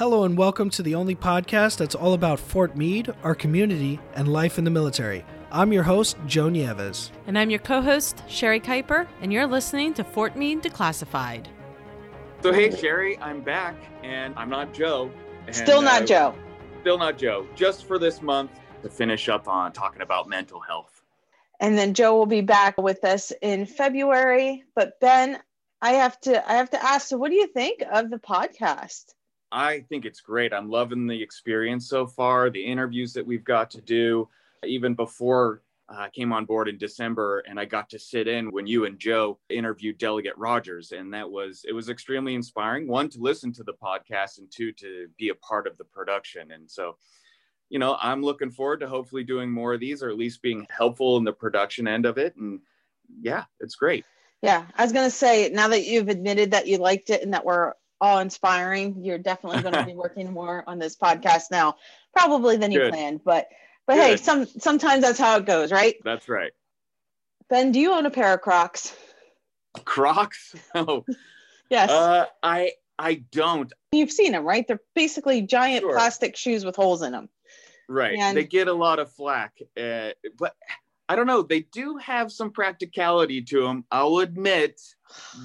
Hello, and welcome to the only podcast that's all about Fort Meade, our community, and life in the military. I'm your host, Joe Nieves. And I'm your co host, Sherry Kuiper, and you're listening to Fort Meade Declassified. So, hey, Sherry, I'm back, and I'm not Joe. And, Still not uh, Joe. Still not Joe. Just for this month to finish up on talking about mental health. And then Joe will be back with us in February. But Ben, I have to I have to ask, so what do you think of the podcast? I think it's great. I'm loving the experience so far, the interviews that we've got to do. Even before uh, I came on board in December and I got to sit in when you and Joe interviewed Delegate Rogers. And that was, it was extremely inspiring. One, to listen to the podcast, and two, to be a part of the production. And so, you know, I'm looking forward to hopefully doing more of these or at least being helpful in the production end of it. And yeah, it's great. Yeah, I was going to say, now that you've admitted that you liked it and that we're all inspiring, you're definitely going to be working more on this podcast now, probably than you Good. planned. But but hey, some sometimes that's how it goes, right? That's right. Ben, do you own a pair of Crocs? Crocs? Oh, Yes, uh, I, I don't. you've seen them, right? They're basically giant Sure. plastic shoes with holes in them. Right. And- they get a lot of flack, uh, but I don't know. They do have some practicality to them. I'll admit,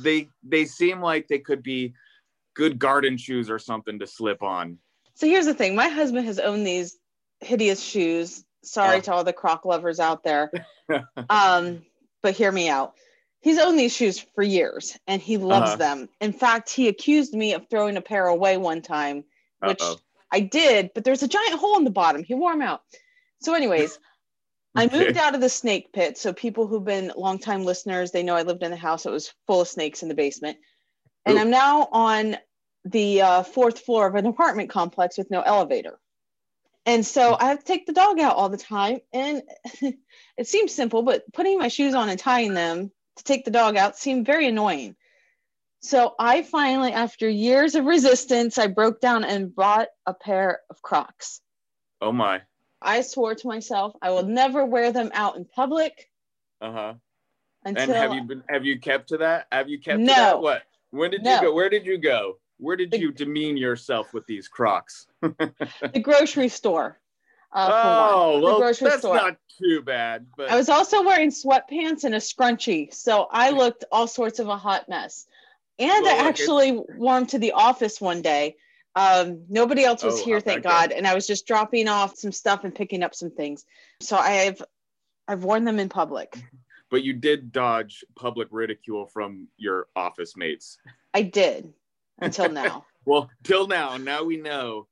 they they seem like they could be good garden shoes or something to slip on. So here's the thing: my husband has owned these hideous shoes. Sorry Oh. to all the Croc lovers out there, um, but hear me out. He's owned these shoes for years, and he loves Uh-huh. them. In fact, he accused me of throwing a pair away one time, which Uh-oh. I did. But there's a giant hole in the bottom. He wore them out. So, anyways, I moved out of the snake pit. So people who've been longtime listeners, they know I lived in the house that was full of snakes in the basement, and Ooh. I'm now on the uh, fourth floor of an apartment complex with no elevator. And so I have to take the dog out all the time. And it seems simple, but putting my shoes on and tying them to take the dog out seemed very annoying. So I finally, after years of resistance, I broke down and bought a pair of Crocs. Oh my. I swore to myself I will never wear them out in public Uh huh. And have you been? Have you kept to that? Have you kept No. to that? What? When did No. you go? Where did you go? Where did The- you demean yourself with these Crocs? the grocery store. Uh, oh well, that's store. not too bad. But I was also wearing sweatpants and a scrunchie, so I looked all sorts of a hot mess. And Well, I actually wore 'em to the office one day. Um, nobody else was Oh, here, thank that go? God, and I was just dropping off some stuff and picking up some things. So I've I've worn them in public. But you did dodge public ridicule from your office mates. I did until now. Well, till now, now we know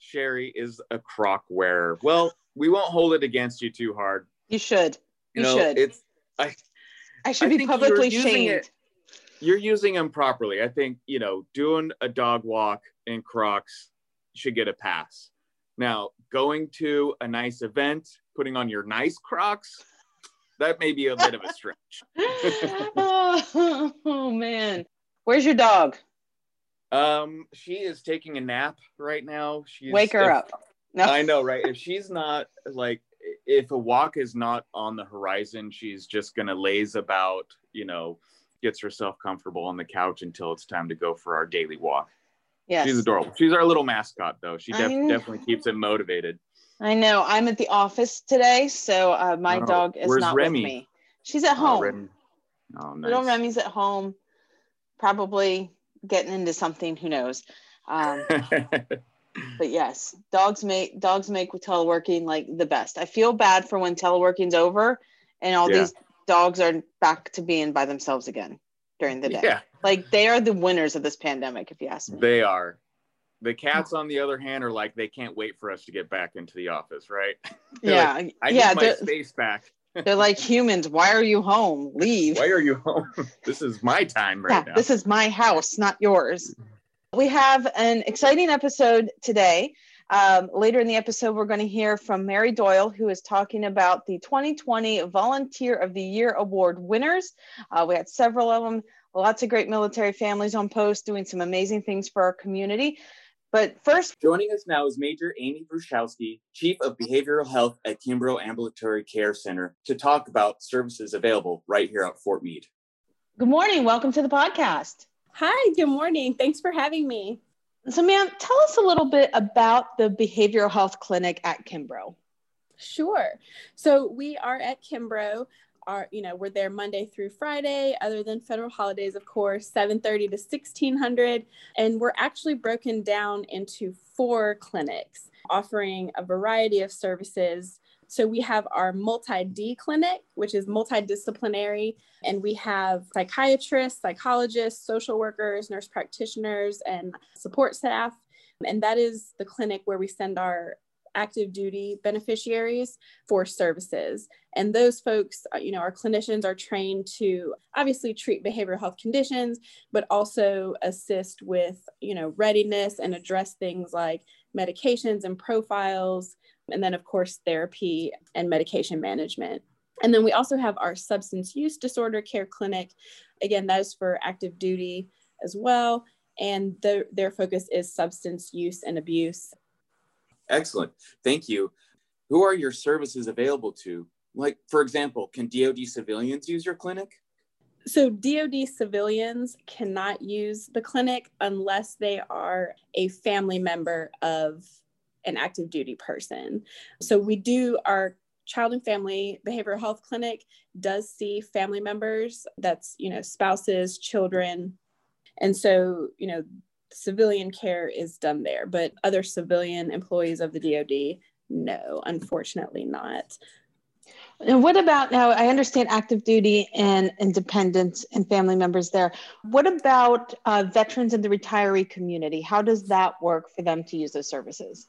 Sherry is a croc wearer. Well, we won't hold it against you too hard. You should. You, know, should. It's I I should I be think you're publicly shamed. it- you're using them properly. I think you know doing a dog walk in Crocs should get a pass. Now, going to a nice event, putting on your nice Crocs, that may be a bit of a stretch. oh, oh, man. Where's your dog? Um, she is taking a nap right now. She's Wake her if- up. No. I know, right? If she's not like, if a walk is not on the horizon, she's just gonna laze about, you know, gets herself comfortable on the couch until it's time to go for our daily walk. yes. She's adorable. She's our little mascot, though. She def- definitely keeps it motivated. I know. I'm at the office today, so uh, my Oh, dog is not Remy? with me. She's at Oh, home. Remy. Oh, Little. Remy's at home, probably getting into something. Who knows? Um, but yes, dogs make dogs make teleworking like the best. I feel bad for when teleworking's over and all Yeah. these dogs are back to being by themselves again during the day. yeah, Like they are the winners of this pandemic, if you ask me. they are. The cats, on the other hand, are like they can't wait for us to get back into the office, right? Yeah, like, I yeah. need my space back. they're like humans. Why are you home? Leave. Why are you home? this is my time right yeah, now. this is my house, not yours. We have an exciting episode today. Um, later in the episode, we're going to hear from Mary Doyle, who is talking about the 2020 Volunteer of the Year Award winners. Uh, we had several of them, lots of great military families on post doing some amazing things for our community. But first, Joining us now is Major Amy Brzuchalski, Chief of Behavioral Health at Kimbrough Ambulatory Care Center, to talk about services available right here at Fort Meade. good morning. Welcome to the podcast. Hi, good morning. Thanks for having me. So, ma'am, tell us a little bit about the behavioral health clinic at Kimbrough. Sure. So we are at Kimbrough. Our, you know, we're there Monday through Friday, other than federal holidays, of course, 7:30 to 1600, and we're actually broken down into four clinics offering a variety of services. So we have our multi-D clinic, which is multidisciplinary, and we have psychiatrists, psychologists, social workers, nurse practitioners, and support staff. And that is the clinic where we send our active duty beneficiaries for services. And those folks, uh, you know, our clinicians are trained to obviously treat behavioral health conditions, but also assist with, you know, readiness and address things like medications and profiles. And then, of course, therapy and medication management. And then we also have our substance use disorder care clinic. Again, that is for active duty as well. And the, their focus is substance use and abuse Excellent. Thank you. Who are your services available to? Like, for example, can DoD civilians use your clinic? So, DoD civilians cannot use the clinic unless they are a family member of an active duty person. So, we do our child and family behavioral health clinic does see family members that's you know spouses children and so you know civilian care is done there, but other civilian employees of the DoD, no, unfortunately not. And what about now? I understand active duty and independents and family members there. What about uh, veterans in the retiree community? How does that work for them to use those services?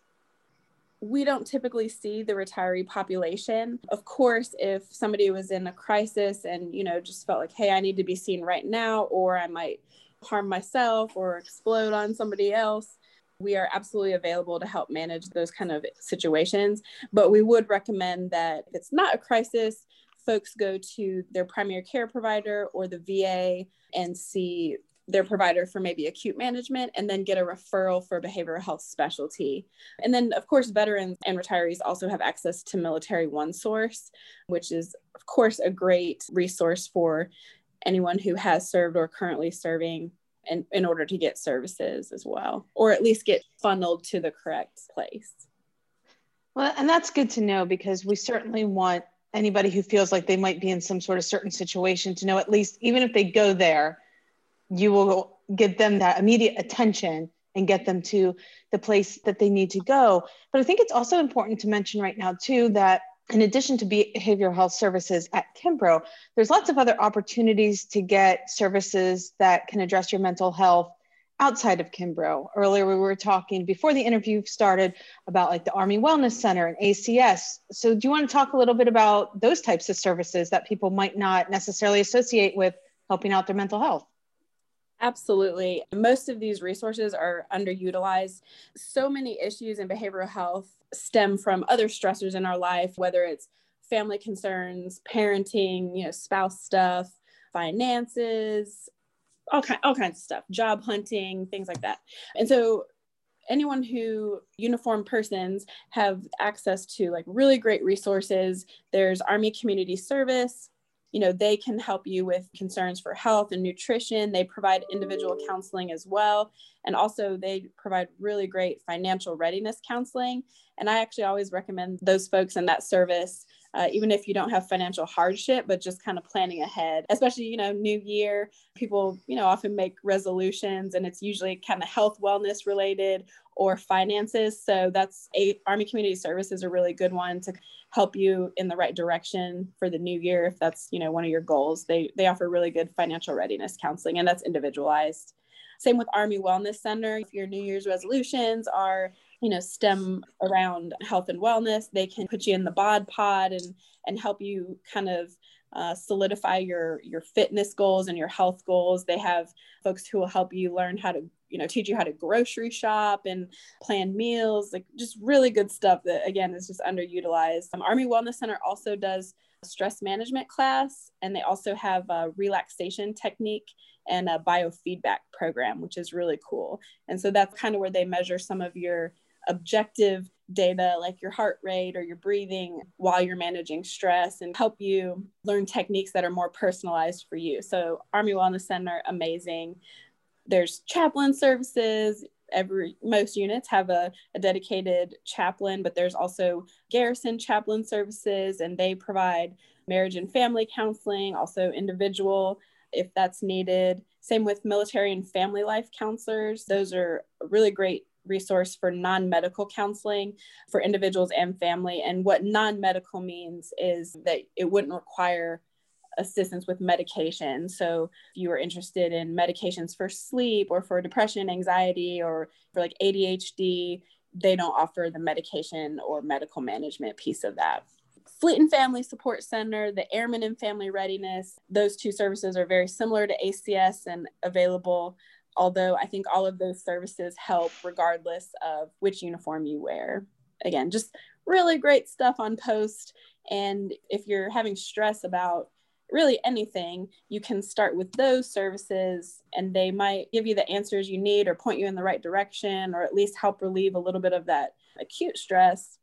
we don't typically see the retiree population. Of course, if somebody was in a crisis and, you know, just felt like, hey, I need to be seen right now, or I might harm myself or explode on somebody else, we are absolutely available to help manage those kind of situations. But we would recommend that if it's not a crisis, folks go to their primary care provider or the VA and see their provider for maybe acute management and then get a referral for behavioral health specialty. And then, of course, veterans and retirees also have access to Military One Source, which is, of course, a great resource for anyone who has served or currently serving in, in order to get services as well, or at least get funneled to the correct place. Well, and that's good to know because we certainly want anybody who feels like they might be in some sort of certain situation to know at least, even if they go there, you will give them that immediate attention and get them to the place that they need to go. But I think it's also important to mention right now, too, that in addition to behavioral health services at Kimbrough, there's lots of other opportunities to get services that can address your mental health outside of Kimbrough. Earlier, we were talking before the interview started about like the Army Wellness Center and ACS. So, do you want to talk a little bit about those types of services that people might not necessarily associate with helping out their mental health? Absolutely. Most of these resources are underutilized. So many issues in behavioral health stem from other stressors in our life, whether it's family concerns, parenting, you know, spouse stuff, finances, all, kind, all kinds of stuff, job hunting, things like that. And so anyone who uniformed persons have access to like really great resources. There's Army Community Service, you know they can help you with concerns for health and nutrition. They provide individual counseling as well. And also they provide really great financial readiness counseling. And i actually always recommend those folks in that service uh, even if you don't have financial hardship but just kind of planning ahead especially you know new year people you know often make resolutions and it's usually kind of health wellness related or finances. So that's a army community service is a really good one to help you in the right direction for the new year if that's you know one of your goals. They they offer really good financial readiness counseling and that's individualized. Same with army wellness center. If your new year's resolutions are you know stem around health and wellness. They can put you in the bod pod and and help you kind of uh, solidify your your fitness goals and your health goals. They have folks who will help you learn how to you know teach you how to grocery shop and plan meals like just really good stuff that again is just underutilized. Um, army wellness center also does stress management class and they also have a relaxation technique and a biofeedback program which is really cool. And so that's kind of where they measure some of your objective data like your heart rate or your breathing while you're managing stress and help you learn techniques that are more personalized for you. So, Army Wellness Center, amazing. There's chaplain services, every most units have a, a dedicated chaplain but there's also garrison chaplain services and they provide marriage and family counseling also individual if that's needed same with military and family life counselors those are really great resource for non-medical counseling for individuals and family and what non-medical means is that it wouldn't require assistance with medication. So if you are interested in medications for sleep or for depression, anxiety, or for like ADHD, they don't offer the medication or medical management piece of that. Fleet and Family Support Center, the Airmen and Family Readiness, those two services are very similar to ACS and available, although I think all of those services help regardless of which uniform you wear. Again, just really great stuff on post. And if you're having stress about really anything, you can start with those services and they might give you the answers you need or point you in the right direction or at least help relieve a little bit of that acute stress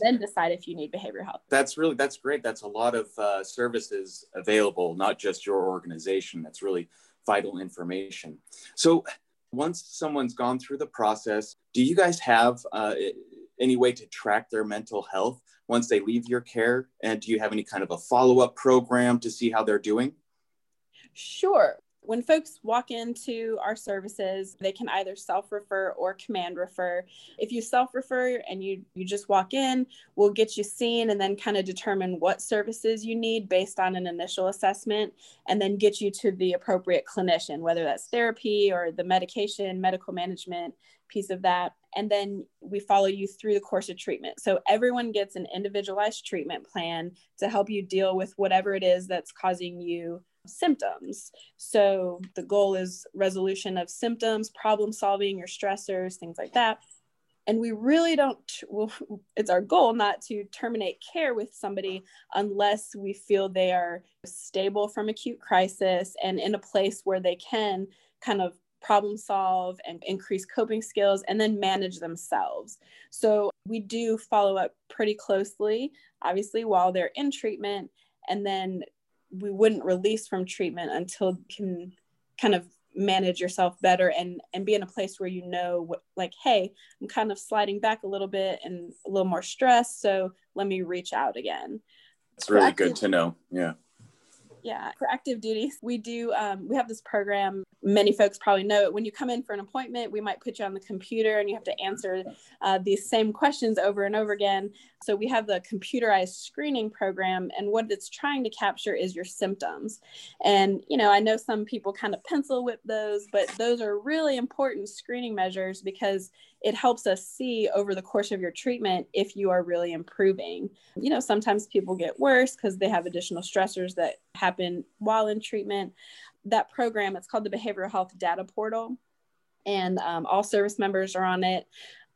then decide if you need behavioral health that's really that's great that's a lot of uh, services available not just your organization that's really vital information so once someone's gone through the process do you guys have uh, any way to track their mental health once they leave your care? And do you have any kind of a follow up program to see how they're doing? Sure. When folks walk into our services, they can either self refer or command refer. If you self refer and you, you just walk in, we'll get you seen and then kind of determine what services you need based on an initial assessment and then get you to the appropriate clinician, whether that's therapy or the medication, medical management piece of that. And then we follow you through the course of treatment. So everyone gets an individualized treatment plan to help you deal with whatever it is that's causing you symptoms. So the goal is resolution of symptoms, problem solving, your stressors, things like that. And we really don't, well, it's our goal not to terminate care with somebody unless we feel they are stable from acute crisis and in a place where they can kind of problem solve and increase coping skills and then manage themselves. So we do follow up pretty closely, obviously, while they're in treatment. And then we wouldn't release from treatment until you can kind of manage yourself better and and be in a place where you know what, like hey i'm kind of sliding back a little bit and a little more stress so let me reach out again. It's really good to know. Yeah yeah for active duty we do um, we have this program many folks probably know it. When you come in for an appointment we might put you on the computer and you have to answer uh, these same questions over and over again. So we have the computerized screening program and what it's trying to capture is your symptoms. And you know i know some people kind of pencil whip those but those are really important screening measures because it helps us see over the course of your treatment if you are really improving. You know, sometimes people get worse because they have additional stressors that happen while in treatment. That program, it's called the Behavioral Health Data Portal, and um, all service members are on it.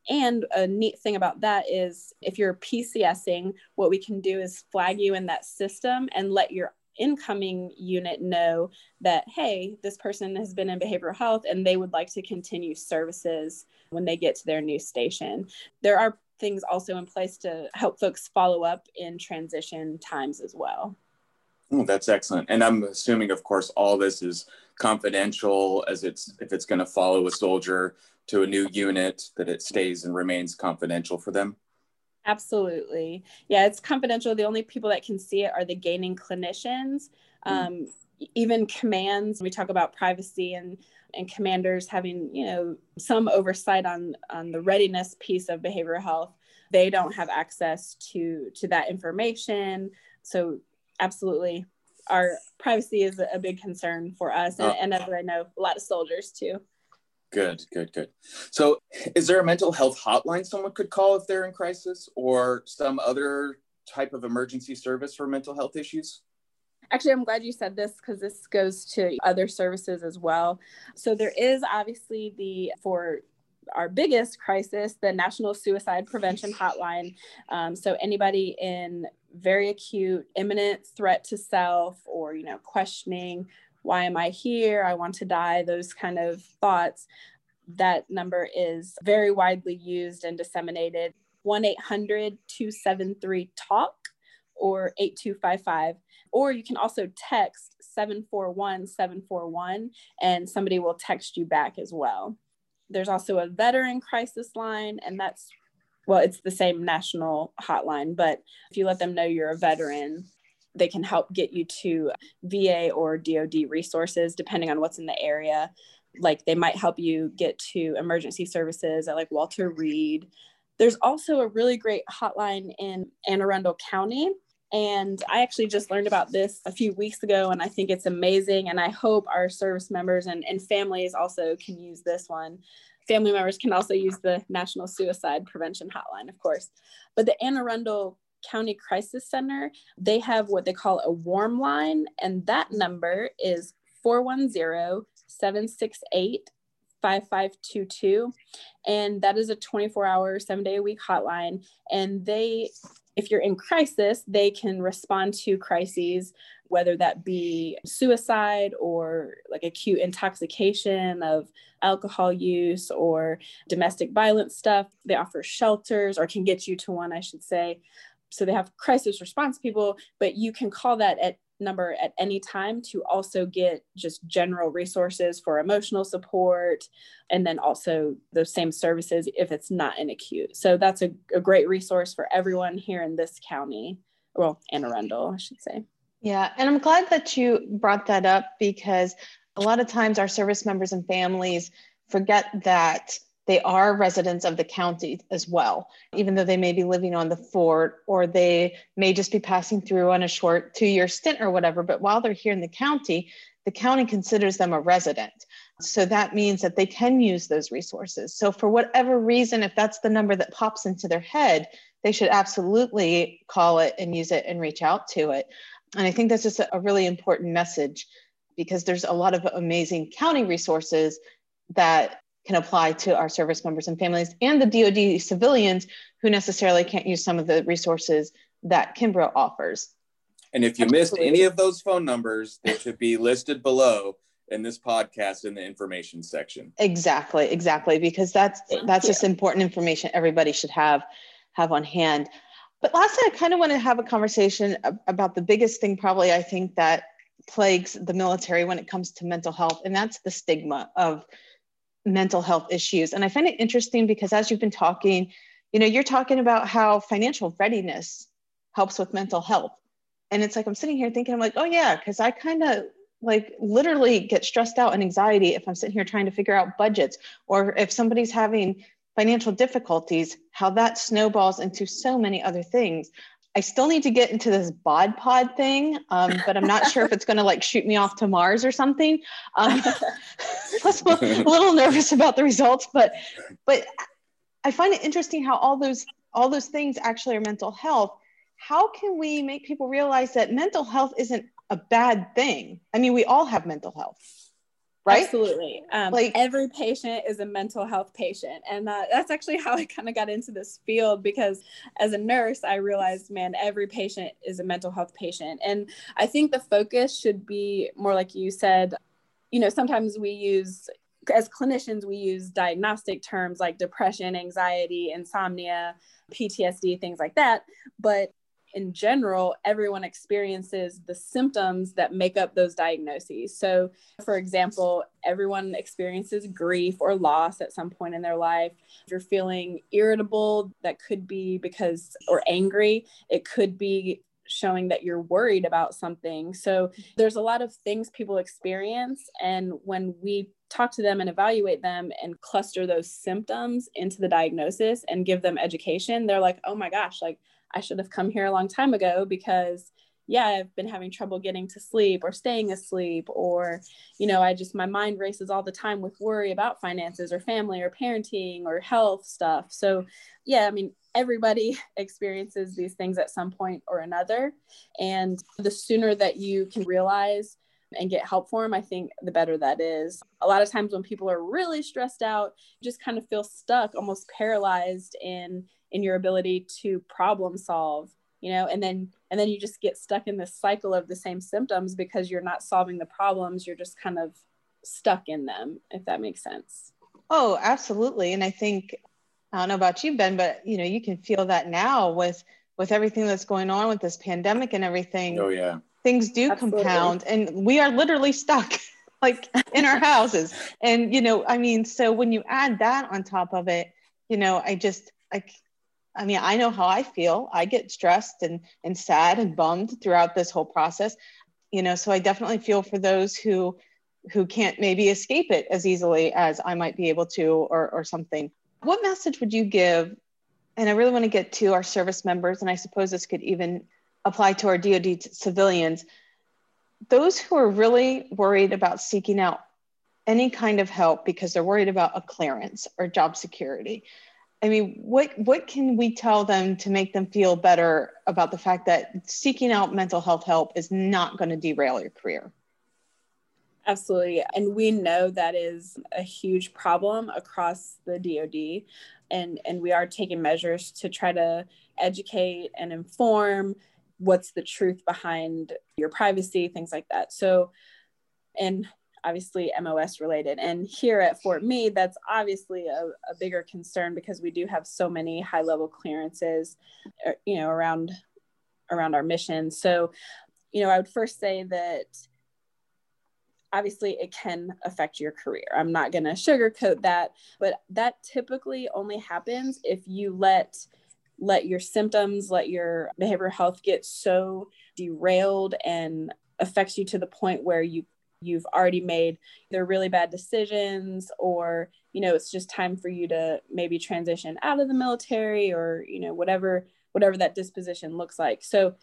And a neat thing about that is if you're PCSing, what we can do is flag you in that system and let your incoming unit know that, hey, this person has been in behavioral health and they would like to continue services when they get to their new station. There are things also in place to help folks follow up in transition times as well. Oh, that's excellent. And I'm assuming, of course, all this is confidential as it's if it's going to follow a soldier to a new unit, that it stays and remains confidential for them. Absolutely. Yeah, it's confidential. The only people that can see it are the gaining clinicians. Mm. Um, even commands, we talk about privacy and and commanders having, you know, some oversight on on the readiness piece of behavioral health. They don't have access to to that information. So absolutely our privacy is a big concern for us and, oh. and as I know a lot of soldiers too. Good, good, good. So, is there a mental health hotline someone could call if they're in crisis or some other type of emergency service for mental health issues? Actually, I'm glad you said this because this goes to other services as well. So, there is obviously the, for our biggest crisis, the National Suicide Prevention Hotline. Um, so, anybody in very acute, imminent threat to self or, you know, questioning why am I here? I want to die, those kind of thoughts. That number is very widely used and disseminated 1 800 273 TALK or 8255. Or you can also text 741 741 and somebody will text you back as well. There's also a veteran crisis line, and that's well, it's the same national hotline, but if you let them know you're a veteran, they can help get you to VA or DoD resources depending on what's in the area. Like they might help you get to emergency services at like Walter Reed. There's also a really great hotline in Anne Arundel County. And I actually just learned about this a few weeks ago, and I think it's amazing. And I hope our service members and, and families also can use this one. Family members can also use the National Suicide Prevention Hotline, of course. But the Anne Arundel County Crisis Center, they have what they call a warm line, and that number is 410 768 5522. And that is a 24 hour, seven day a week hotline. And they, if you're in crisis, they can respond to crises, whether that be suicide or like acute intoxication of alcohol use or domestic violence stuff. They offer shelters or can get you to one, I should say so they have crisis response people but you can call that at number at any time to also get just general resources for emotional support and then also those same services if it's not in acute. So that's a, a great resource for everyone here in this county. Well Anne Arundel i should say. Yeah and i'm glad that you brought that up because a lot of times our service members and families forget that they are residents of the county as well, even though they may be living on the fort or they may just be passing through on a short two year stint or whatever. But while they're here in the county, the county considers them a resident. So that means that they can use those resources. So, for whatever reason, if that's the number that pops into their head, they should absolutely call it and use it and reach out to it. And I think that's just a really important message because there's a lot of amazing county resources that can apply to our service members and families and the DoD civilians who necessarily can't use some of the resources that Kimbrough offers. And if you missed any of those phone numbers, they should be listed below in this podcast in the information section. Exactly, exactly, because that's Thank that's you. just important information everybody should have have on hand. But lastly, I kind of want to have a conversation about the biggest thing, probably I think that plagues the military when it comes to mental health, and that's the stigma of mental health issues. And I find it interesting because as you've been talking, you know, you're talking about how financial readiness helps with mental health. And it's like I'm sitting here thinking, I'm like, oh yeah, because I kind of like literally get stressed out and anxiety if I'm sitting here trying to figure out budgets or if somebody's having financial difficulties, how that snowballs into so many other things. I still need to get into this bod pod thing, um, but I'm not sure if it's going to like shoot me off to Mars or something. Um, plus, I'm a little nervous about the results, but but I find it interesting how all those all those things actually are mental health. How can we make people realize that mental health isn't a bad thing? I mean, we all have mental health right? Absolutely. Um, like every patient is a mental health patient and uh, that's actually how i kind of got into this field because as a nurse i realized man every patient is a mental health patient and i think the focus should be more like you said you know sometimes we use as clinicians we use diagnostic terms like depression anxiety insomnia ptsd things like that but in general, everyone experiences the symptoms that make up those diagnoses. So, for example, everyone experiences grief or loss at some point in their life. If you're feeling irritable, that could be because, or angry, it could be showing that you're worried about something. So, there's a lot of things people experience. And when we talk to them and evaluate them and cluster those symptoms into the diagnosis and give them education, they're like, oh my gosh, like I should have come here a long time ago because yeah, I've been having trouble getting to sleep or staying asleep, or, you know, I just, my mind races all the time with worry about finances or family or parenting or health stuff. So, yeah, I mean, everybody experiences these things at some point or another. And the sooner that you can realize and get help for them, I think the better that is. A lot of times when people are really stressed out, you just kind of feel stuck, almost paralyzed in in your ability to problem solve you know and then and then you just get stuck in this cycle of the same symptoms because you're not solving the problems you're just kind of stuck in them if that makes sense. Oh absolutely and i think i don't know about you ben but you know you can feel that now with with everything that's going on with this pandemic and everything. Oh yeah things do absolutely. compound and we are literally stuck like in our houses. And, you know, I mean, so when you add that on top of it, you know, I just, like, I mean, I know how I feel. I get stressed and, and sad and bummed throughout this whole process, you know, so I definitely feel for those who, who can't maybe escape it as easily as I might be able to or, or something. What message would you give? And I really want to get to our service members, and I suppose this could even apply to our DoD civilians those who are really worried about seeking out any kind of help because they're worried about a clearance or job security. I mean what what can we tell them to make them feel better about the fact that seeking out mental health help is not going to derail your career? Absolutely and we know that is a huge problem across the dod and and we are taking measures to try to educate and inform what's the truth behind your privacy, things like that. So, and obviously MOS related. And here at Fort Meade, that's obviously a, a bigger concern because we do have so many high level clearances, uh, you know, around around our mission. So, you know, I would first say that obviously it can affect your career. I'm not going to sugarcoat that, but that typically only happens if you let let your symptoms, let your behavioral health get so derailed and affects you to the point where you you've already made either really bad decisions or you know it's just time for you to maybe transition out of the military or you know whatever whatever that disposition looks like. So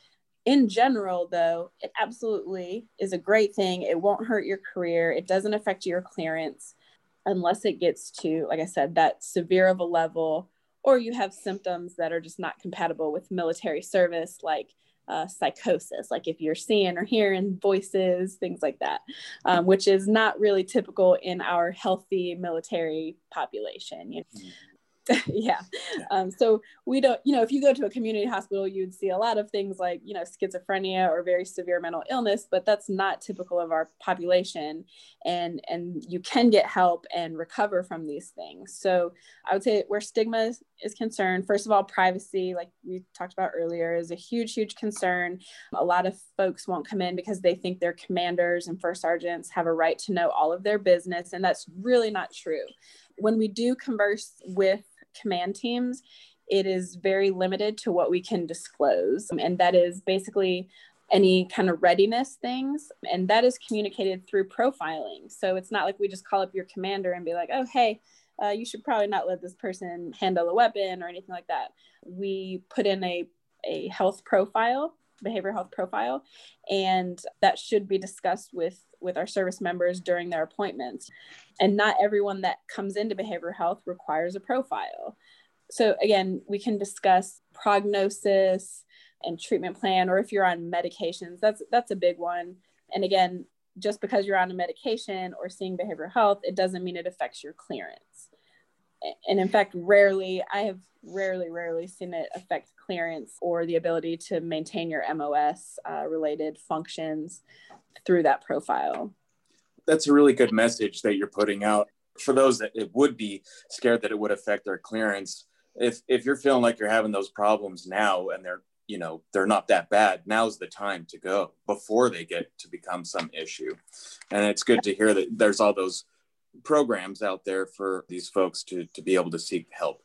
in general though it absolutely is a great thing. It won't hurt your career. It doesn't affect your clearance unless it gets to like i said that severe of a level or you have symptoms that are just not compatible with military service, like uh, psychosis, like if you're seeing or hearing voices, things like that, um, which is not really typical in our healthy military population. You know? Mm-hmm. yeah. Um, so we don't, you know, if you go to a community hospital, you'd see a lot of things like, you know, schizophrenia or very severe mental illness, but that's not typical of our population. And and you can get help and recover from these things. So I would say where stigma is concerned, first of all, privacy, like we talked about earlier, is a huge, huge concern. A lot of folks won't come in because they think their commanders and first sergeants have a right to know all of their business, and that's really not true when we do converse with command teams, it is very limited to what we can disclose. And that is basically any kind of readiness things. And that is communicated through profiling. So it's not like we just call up your commander and be like, oh, hey, uh, you should probably not let this person handle a weapon or anything like that. We put in a, a health profile, behavioral health profile, and that should be discussed with with our service members during their appointments. And not everyone that comes into behavioral health requires a profile. So, again, we can discuss prognosis and treatment plan, or if you're on medications, that's, that's a big one. And again, just because you're on a medication or seeing behavioral health, it doesn't mean it affects your clearance. And in fact, rarely, I have rarely, rarely seen it affect clearance or the ability to maintain your MOS uh, related functions through that profile. That's a really good message that you're putting out. For those that it would be scared that it would affect their clearance if if you're feeling like you're having those problems now and they're you know they're not that bad now's the time to go before they get to become some issue. And it's good to hear that there's all those programs out there for these folks to to be able to seek help.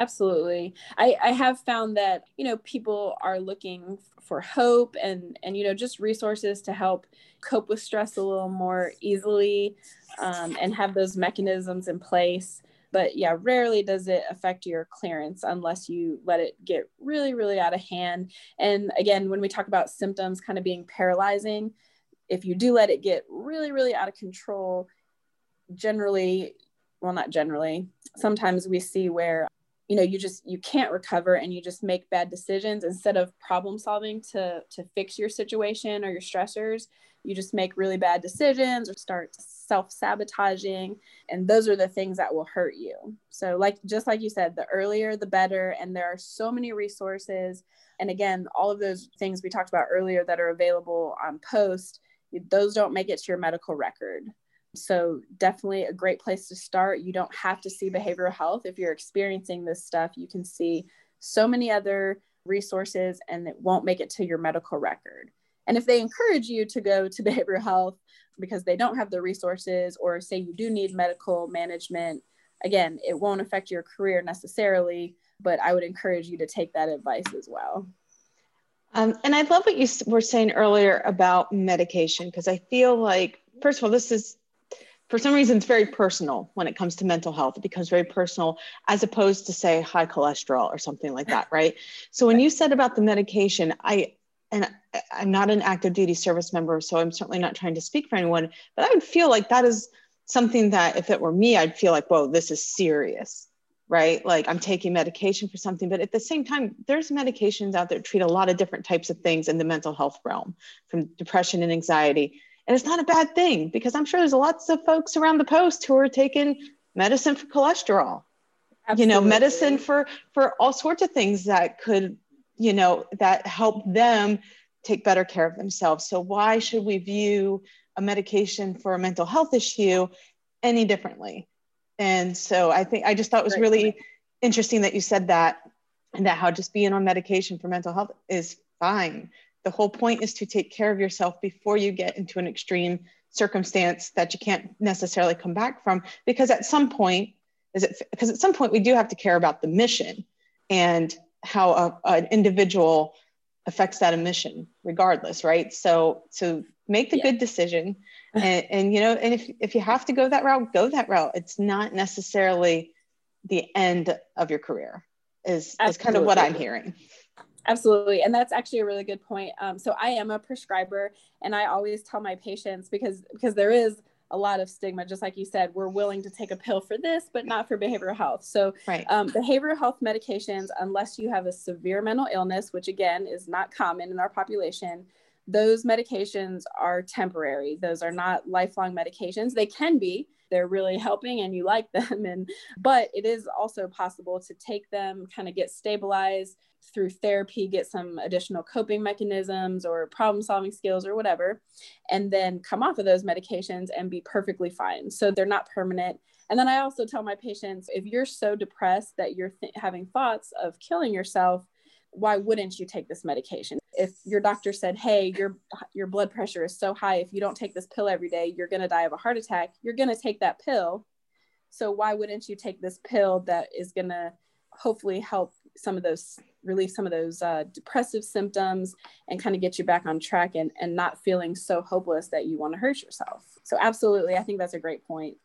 Absolutely. I i have found that you know people are looking for hope and and you know just resources to help cope with stress a little more easily um, and have those mechanisms in place. But yeah rarely does it affect your clearance unless you let it get really really out of hand. And again when we talk about symptoms kind of being paralyzing if you do let it get really really out of control generally well not generally sometimes we see where you know you just you can't recover and you just make bad decisions. Instead of problem solving to to fix your situation or your stressors you just make really bad decisions or start self-sabotaging. And those are the things that will hurt you. So like just like you said the earlier the better. And there are so many resources. And again all of those things we talked about earlier that are available on post those don't make it to your medical record so, definitely a great place to start. You don't have to see behavioral health. If you're experiencing this stuff, you can see so many other resources and it won't make it to your medical record. And if they encourage you to go to behavioral health because they don't have the resources, or say you do need medical management, again, it won't affect your career necessarily, but I would encourage you to take that advice as well. Um, and I love what you were saying earlier about medication because I feel like, first of all, this is for some reason it's very personal when it comes to mental health. It becomes very personal as opposed to say high cholesterol or something like that, right? So when you said about the medication, I and I'm not an active duty service member, so I'm certainly not trying to speak for anyone, but I would feel like that is something that if it were me, I'd feel like, whoa, this is serious right? Like I'm taking medication for something, but at the same time, there's medications out there treat a lot of different types of things in the mental health realm, from depression and anxiety. And it's not a bad thing because I'm sure there's lots of folks around the post who are taking medicine for cholesterol, Absolutely. you know, medicine for for all sorts of things that could, you know, that help them take better care of themselves. So why should we view a medication for a mental health issue any differently? And so I think I just thought it was really interesting that you said that and that how just being on medication for mental health is fine. The whole point is to take care of yourself before you get into an extreme circumstance that you can't necessarily come back from because at some point is it because at some point we do have to care about the mission and how a, an individual affects that emission regardless right? So so make the yeah. good decision and, and you know and if, if you have to go that route go that route. It's not necessarily the end of your career is, is kind of what i'm hearing absolutely and that's actually a really good point um, so i am a prescriber and i always tell my patients because because there is a lot of stigma just like you said we're willing to take a pill for this but not for behavioral health so right. um, behavioral health medications unless you have a severe mental illness which again is not common in our population those medications are temporary. Those are not lifelong medications. They can be. They're really helping and you like them and but it is also possible to take them kind of get stabilized through therapy, get some additional coping mechanisms or problem solving skills or whatever, and then come off of those medications and be perfectly fine. So they're not permanent. And then I also tell my patients if you're so depressed that you're th- having thoughts of killing yourself, why wouldn't you take this medication? If your doctor said, "Hey, your your blood pressure is so high, if you don't take this pill every day, you're going to die of a heart attack." You're going to take that pill. So why wouldn't you take this pill that is going to hopefully help some of those relieve some of those uh, depressive symptoms and kind of get you back on track and, and not feeling so hopeless that you want to hurt yourself. So absolutely, I think that's a great point.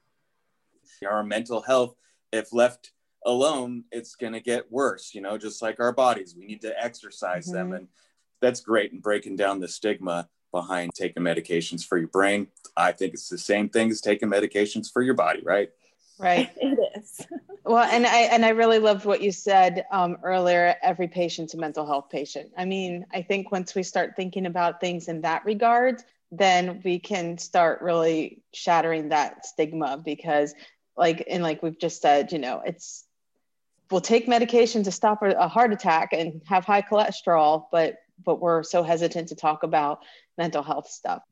Our mental health, if left alone, it's going to get worse, you know, just like our bodies. We need to exercise mm-hmm. them. And that's great in breaking down the stigma behind taking medications for your brain. I think it's the same thing as taking medications for your body, right? Right. It is. well, and I and I really loved what you said um, earlier. Every patient's a mental health patient. I mean, I think once we start thinking about things in that regard, then we can start really shattering that stigma because, like, and like we've just said, you know, it's we'll take medication to stop a heart attack and have high cholesterol, but but we're so hesitant to talk about mental health stuff.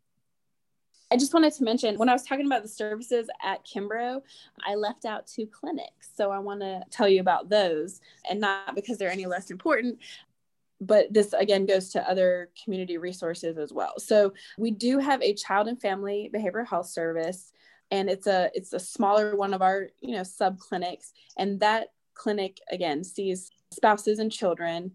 I just wanted to mention when I was talking about the services at Kimbrough, I left out two clinics. So I want to tell you about those and not because they're any less important, but this again goes to other community resources as well. So we do have a child and family behavioral health service and it's a it's a smaller one of our, you know, sub clinics and that clinic again sees spouses and children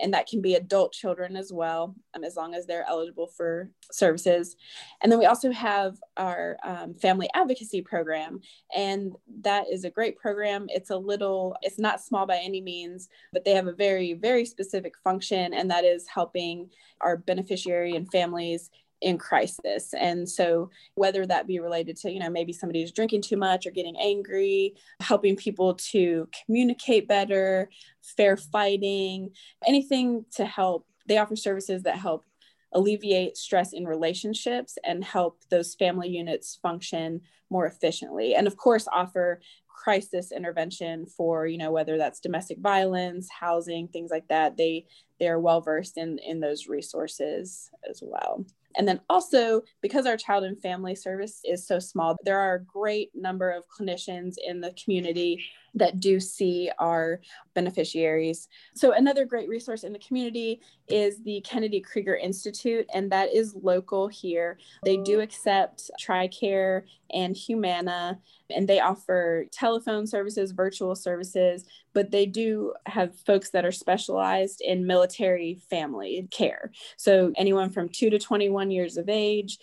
and that can be adult children as well um, as long as they're eligible for services. And then we also have our um, family advocacy program and that is a great program. It's a little it's not small by any means but they have a very very specific function and that is helping our beneficiary and families in crisis. And so, whether that be related to, you know, maybe somebody drinking too much or getting angry, helping people to communicate better, fair fighting, anything to help, they offer services that help alleviate stress in relationships and help those family units function more efficiently. And of course, offer crisis intervention for you know whether that's domestic violence housing things like that they they are well versed in in those resources as well And then also, because our child and family service is so small, there are a great number of clinicians in the community that do see our beneficiaries. So, another great resource in the community is the Kennedy Krieger Institute, and that is local here. They do accept TRICARE and Humana, and they offer telephone services, virtual services, but they do have folks that are specialized in military family care. So, anyone from 2 to 21 years of age,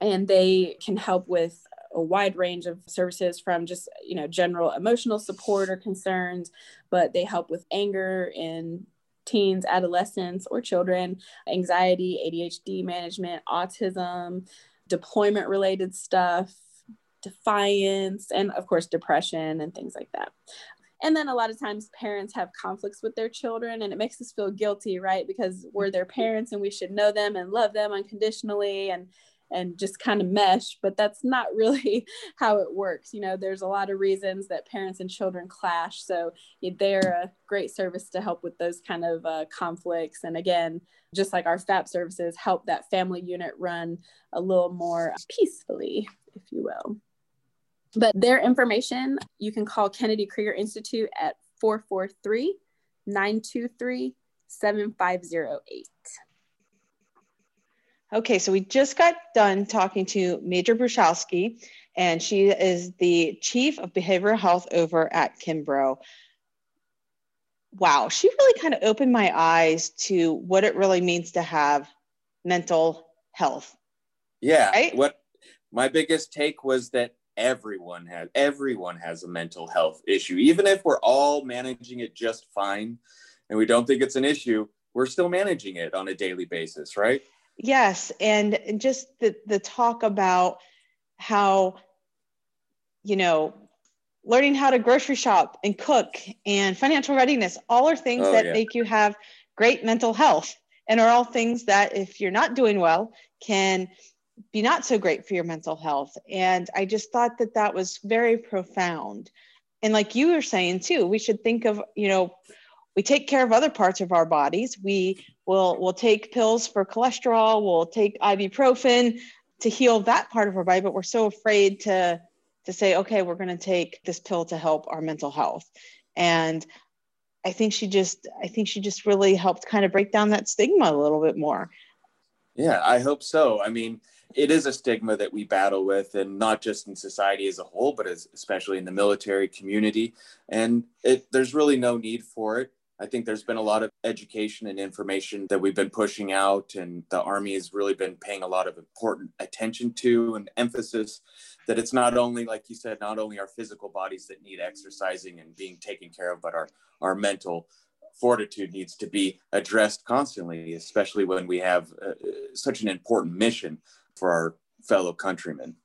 and they can help with a wide range of services from just you know general emotional support or concerns but they help with anger in teens adolescents or children anxiety adhd management autism deployment related stuff defiance and of course depression and things like that. And then a lot of times parents have conflicts with their children and it makes us feel guilty right? Because we're their parents and we should know them and love them unconditionally and and just kind of mesh but that's not really how it works. You know there's a lot of reasons that parents and children clash so they're a great service to help with those kind of uh, conflicts. And again just like our fap services help that family unit run a little more peacefully if you will. But their information you can call kennedy krieger institute at 443 923 7508 Okay, so we just got done talking to Major Brzuchalski, and she is the Chief of Behavioral Health over at Kimbrough. Wow, she really kind of opened my eyes to what it really means to have mental health. Yeah. Right? What my biggest take was that everyone has everyone has a mental health issue. Even if we're all managing it just fine and we don't think it's an issue, we're still managing it on a daily basis, right? Yes, and just the the talk about how you know learning how to grocery shop and cook and financial readiness all are things oh, that yeah. make you have great mental health and are all things that if you're not doing well can be not so great for your mental health and i just thought that that was very profound and like you were saying too we should think of you know we take care of other parts of our bodies we We'll, we'll take pills for cholesterol, we'll take ibuprofen to heal that part of our body, but we're so afraid to, to say, okay, we're going to take this pill to help our mental health. And I think she just, I think she just really helped kind of break down that stigma a little bit more. Yeah, I hope so. I mean, it is a stigma that we battle with, and not just in society as a whole, but as, especially in the military community. And it, there's really no need for it. I think there's been a lot of education and information that we've been pushing out, and the Army has really been paying a lot of important attention to and emphasis that it's not only, like you said, not only our physical bodies that need exercising and being taken care of, but our, our mental fortitude needs to be addressed constantly, especially when we have uh, such an important mission for our fellow countrymen.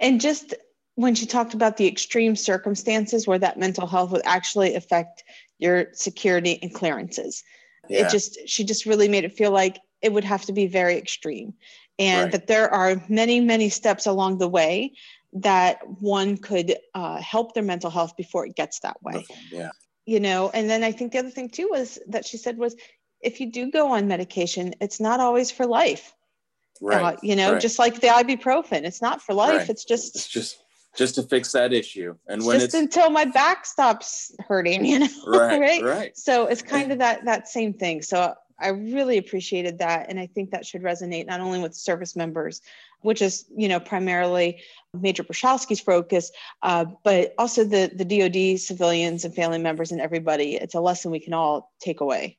And just when she talked about the extreme circumstances where that mental health would actually affect your security and clearances. Yeah. It just she just really made it feel like it would have to be very extreme and right. that there are many many steps along the way that one could uh, help their mental health before it gets that way yeah you know and then i think the other thing too was that she said was if you do go on medication it's not always for life right uh, you know right. just like the ibuprofen it's not for life right. it's just it's just just to fix that issue. And when just until my back stops hurting, you know, right, right, right. So it's kind of that that same thing. So I really appreciated that, and I think that should resonate not only with service members, which is you know primarily Major Brzuchalski's focus, uh, but also the the DoD civilians and family members and everybody. It's a lesson we can all take away.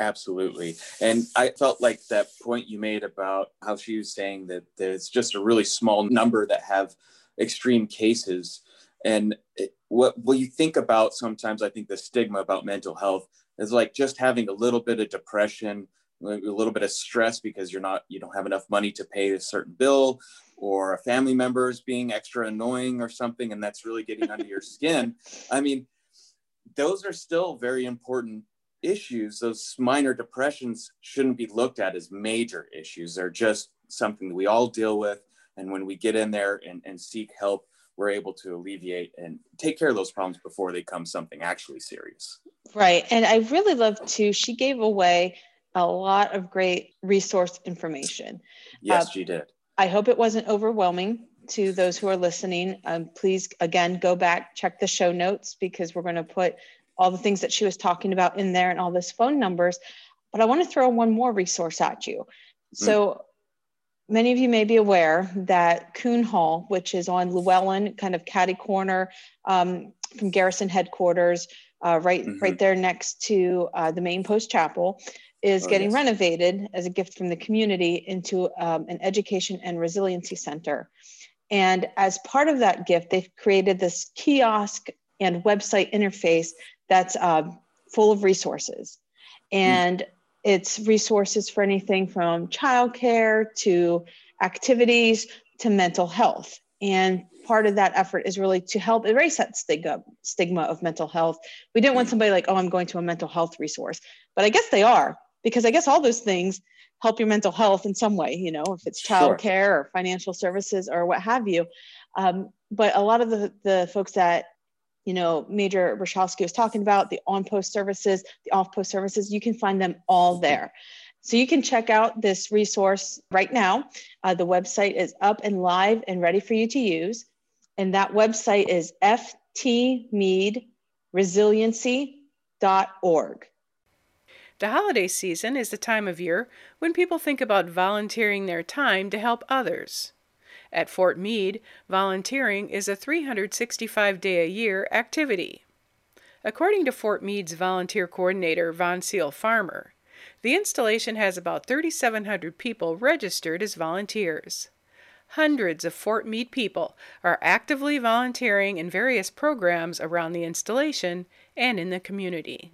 Absolutely. And I felt like that point you made about how she was saying that there's just a really small number that have extreme cases. And it, what, what you think about sometimes, I think the stigma about mental health is like just having a little bit of depression, a little bit of stress because you're not, you don't have enough money to pay a certain bill or a family member is being extra annoying or something. And that's really getting under your skin. I mean, those are still very important issues. Those minor depressions shouldn't be looked at as major issues. They're just something that we all deal with. And when we get in there and, and seek help, we're able to alleviate and take care of those problems before they become something actually serious. Right. And I really love too, she gave away a lot of great resource information. Yes, Uh, she did. I hope it wasn't overwhelming to those who are listening. Um, please, again, go back, check the show notes because we're going to put all the things that she was talking about in there and all those phone numbers. But I want to throw one more resource at you. So, many of you may be aware that Coon Hall, which is on Llewellyn, kind of catty corner um, from Garrison headquarters, uh, right, Mhm. right there next to uh, the main post chapel, is Oh, getting yes. renovated as a gift from the community into um, an education and resiliency center. And as part of that gift, they've created this kiosk and website interface that's uh, full of resources. And it's resources for anything from childcare to activities to mental health. And part of that effort is really to help erase that stigma, stigma of mental health. We didn't want somebody like, oh, I'm going to a mental health resource, but I guess they are because I guess all those things help your mental health in some way, you know, if it's Sure. childcare or financial services or what have you. Um, but a lot of the, the folks that, you know, Major Brzuchalski was talking about, the on post services, the off post services, you can find them all there. So you can check out this resource right now. Uh, the website is up and live and ready for you to use. And that website is ftmeaderesiliency.org. The holiday season is the time of year when people think about volunteering their time to help others. At Fort Meade, volunteering is a 365 day a year activity. According to Fort Meade's volunteer coordinator, Von Seal Farmer, the installation has about 3,700 people registered as volunteers. Hundreds of Fort Meade people are actively volunteering in various programs around the installation and in the community.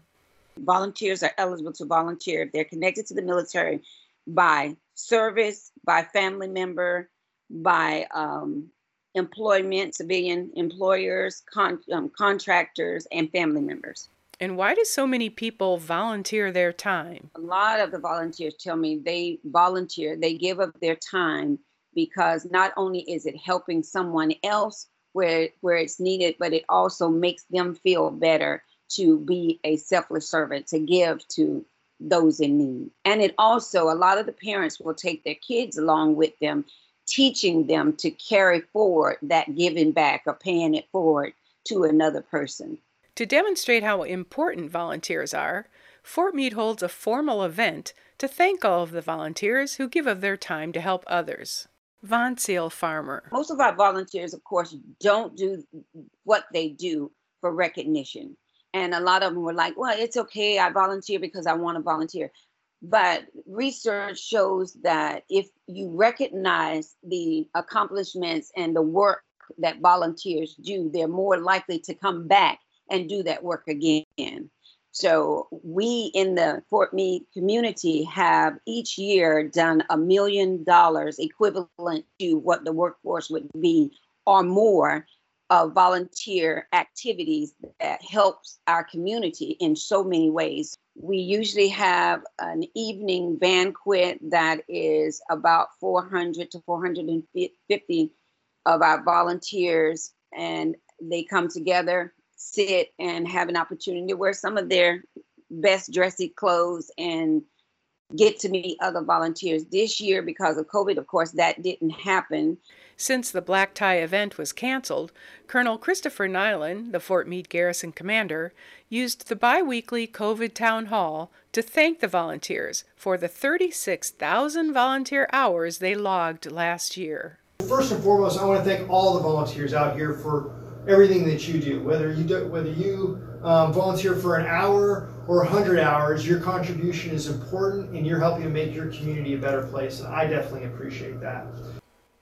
volunteers are eligible to volunteer if they're connected to the military by service, by family member, by um, employment, civilian employers, con- um, contractors, and family members. And why do so many people volunteer their time? A lot of the volunteers tell me they volunteer, they give up their time because not only is it helping someone else where where it's needed, but it also makes them feel better to be a selfless servant, to give to those in need. And it also, a lot of the parents will take their kids along with them, teaching them to carry forward that giving back or paying it forward to another person. To demonstrate how important volunteers are, Fort Meade holds a formal event to thank all of the volunteers who give of their time to help others. Von Seal Farmer. Most of our volunteers, of course, don't do what they do for recognition. And a lot of them were like, well, it's okay. I volunteer because I want to volunteer. But research shows that if you recognize the accomplishments and the work that volunteers do, they're more likely to come back and do that work again. So we in the Fort Meade community have each year done a million dollars equivalent to what the workforce would be or more of volunteer activities that helps our community in so many ways. We usually have an evening banquet that is about 400 to 450 of our volunteers and they come together sit and have an opportunity to wear some of their best dressy clothes and get to meet other volunteers. This year, because of COVID, of course, that didn't happen. Since the black tie event was canceled, Colonel Christopher Nyland, the Fort Meade Garrison commander, used the biweekly COVID town hall to thank the volunteers for the 36,000 volunteer hours they logged last year. First and foremost, I want to thank all the volunteers out here for everything that you do. Whether you do, whether you um, volunteer for an hour or 100 hours, your contribution is important, and you're helping to make your community a better place. And I definitely appreciate that.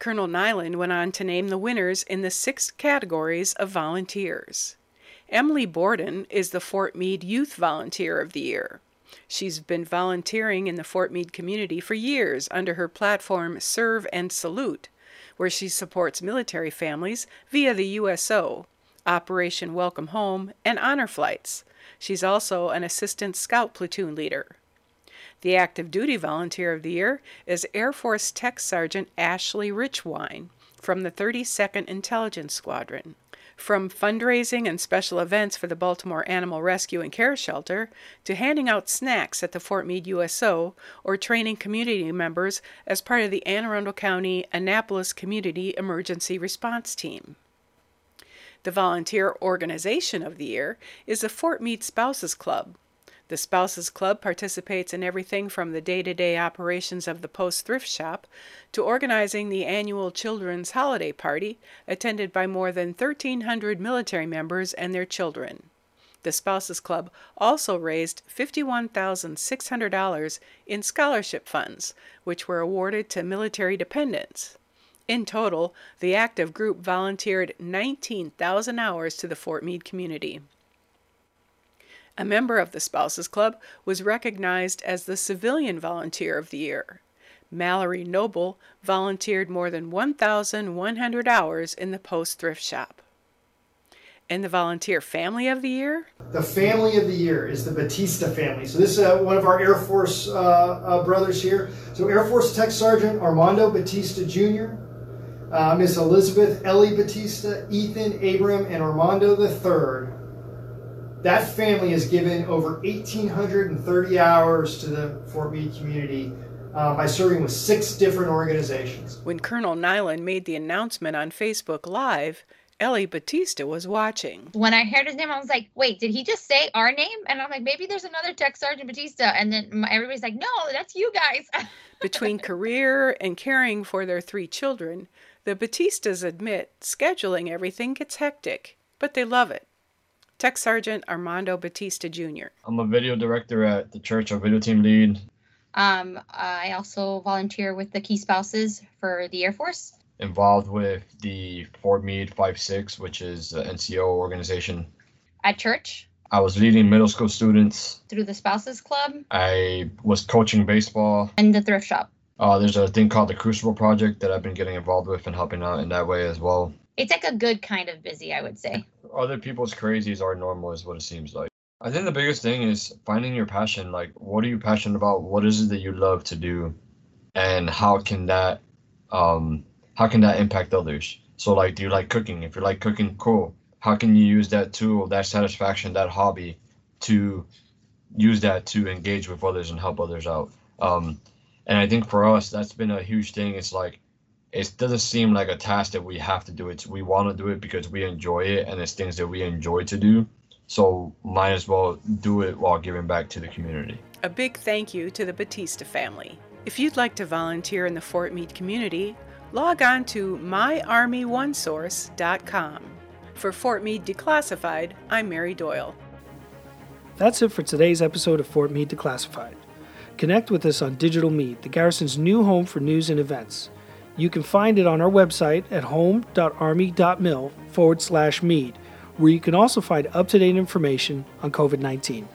Colonel Nyland went on to name the winners in the six categories of volunteers. Emily Borden is the Fort Meade Youth Volunteer of the Year. She's been volunteering in the Fort Meade community for years under her platform Serve and Salute, where she supports military families via the USO, Operation Welcome Home, and honor flights. She's also an assistant scout platoon leader. The active duty volunteer of the year is Air Force Tech Sergeant Ashley Richwine from the 32nd Intelligence Squadron. From fundraising and special events for the Baltimore Animal Rescue and Care Shelter to handing out snacks at the Fort Meade USO or training community members as part of the Anne Arundel County Annapolis Community Emergency Response Team. The volunteer organization of the year is the Fort Meade Spouses Club, the Spouses Club participates in everything from the day to day operations of the Post Thrift Shop to organizing the annual Children's Holiday Party, attended by more than 1,300 military members and their children. The Spouses Club also raised $51,600 in scholarship funds, which were awarded to military dependents. In total, the active group volunteered 19,000 hours to the Fort Meade community. A member of the Spouses Club was recognized as the Civilian Volunteer of the Year. Mallory Noble volunteered more than 1,100 hours in the Post Thrift Shop. And the Volunteer Family of the Year? The Family of the Year is the Batista family. So, this is uh, one of our Air Force uh, uh, brothers here. So, Air Force Tech Sergeant Armando Batista Jr., uh, Miss Elizabeth Ellie Batista, Ethan Abram, and Armando III that family has given over 1,830 hours to the Fort Meade community uh, by serving with six different organizations. When Colonel Nyland made the announcement on Facebook Live, Ellie Batista was watching. When I heard his name, I was like, wait, did he just say our name? And I'm like, maybe there's another Tech Sergeant Batista. And then everybody's like, no, that's you guys. Between career and caring for their three children, the Batistas admit scheduling everything gets hectic, but they love it. Tech Sergeant Armando Batista Jr. I'm a video director at the church, a video team lead. Um, I also volunteer with the Key Spouses for the Air Force. Involved with the Fort Meade 5-6, which is the NCO organization. At church. I was leading middle school students. Through the Spouses Club. I was coaching baseball. And the thrift shop. Uh, there's a thing called the Crucible Project that I've been getting involved with and helping out in that way as well. It's like a good kind of busy, I would say. Other people's crazies are normal is what it seems like. I think the biggest thing is finding your passion. Like what are you passionate about? What is it that you love to do? And how can that um how can that impact others? So like do you like cooking? If you like cooking cool. How can you use that tool that satisfaction that hobby to use that to engage with others and help others out? Um and i think for us that's been a huge thing. It's like it doesn't seem like a task that we have to do it. We want to do it because we enjoy it and it's things that we enjoy to do. So might as well do it while giving back to the community. A big thank you to the Batista family. If you'd like to volunteer in the Fort Meade community, log on to myarmyonesource.com. For Fort Meade Declassified, I'm Mary Doyle. That's it for today's episode of Fort Meade Declassified. Connect with us on Digital Meade, the garrison's new home for news and events. You can find it on our website at home.army.mil forward slash Meade, where you can also find up to date information on COVID 19.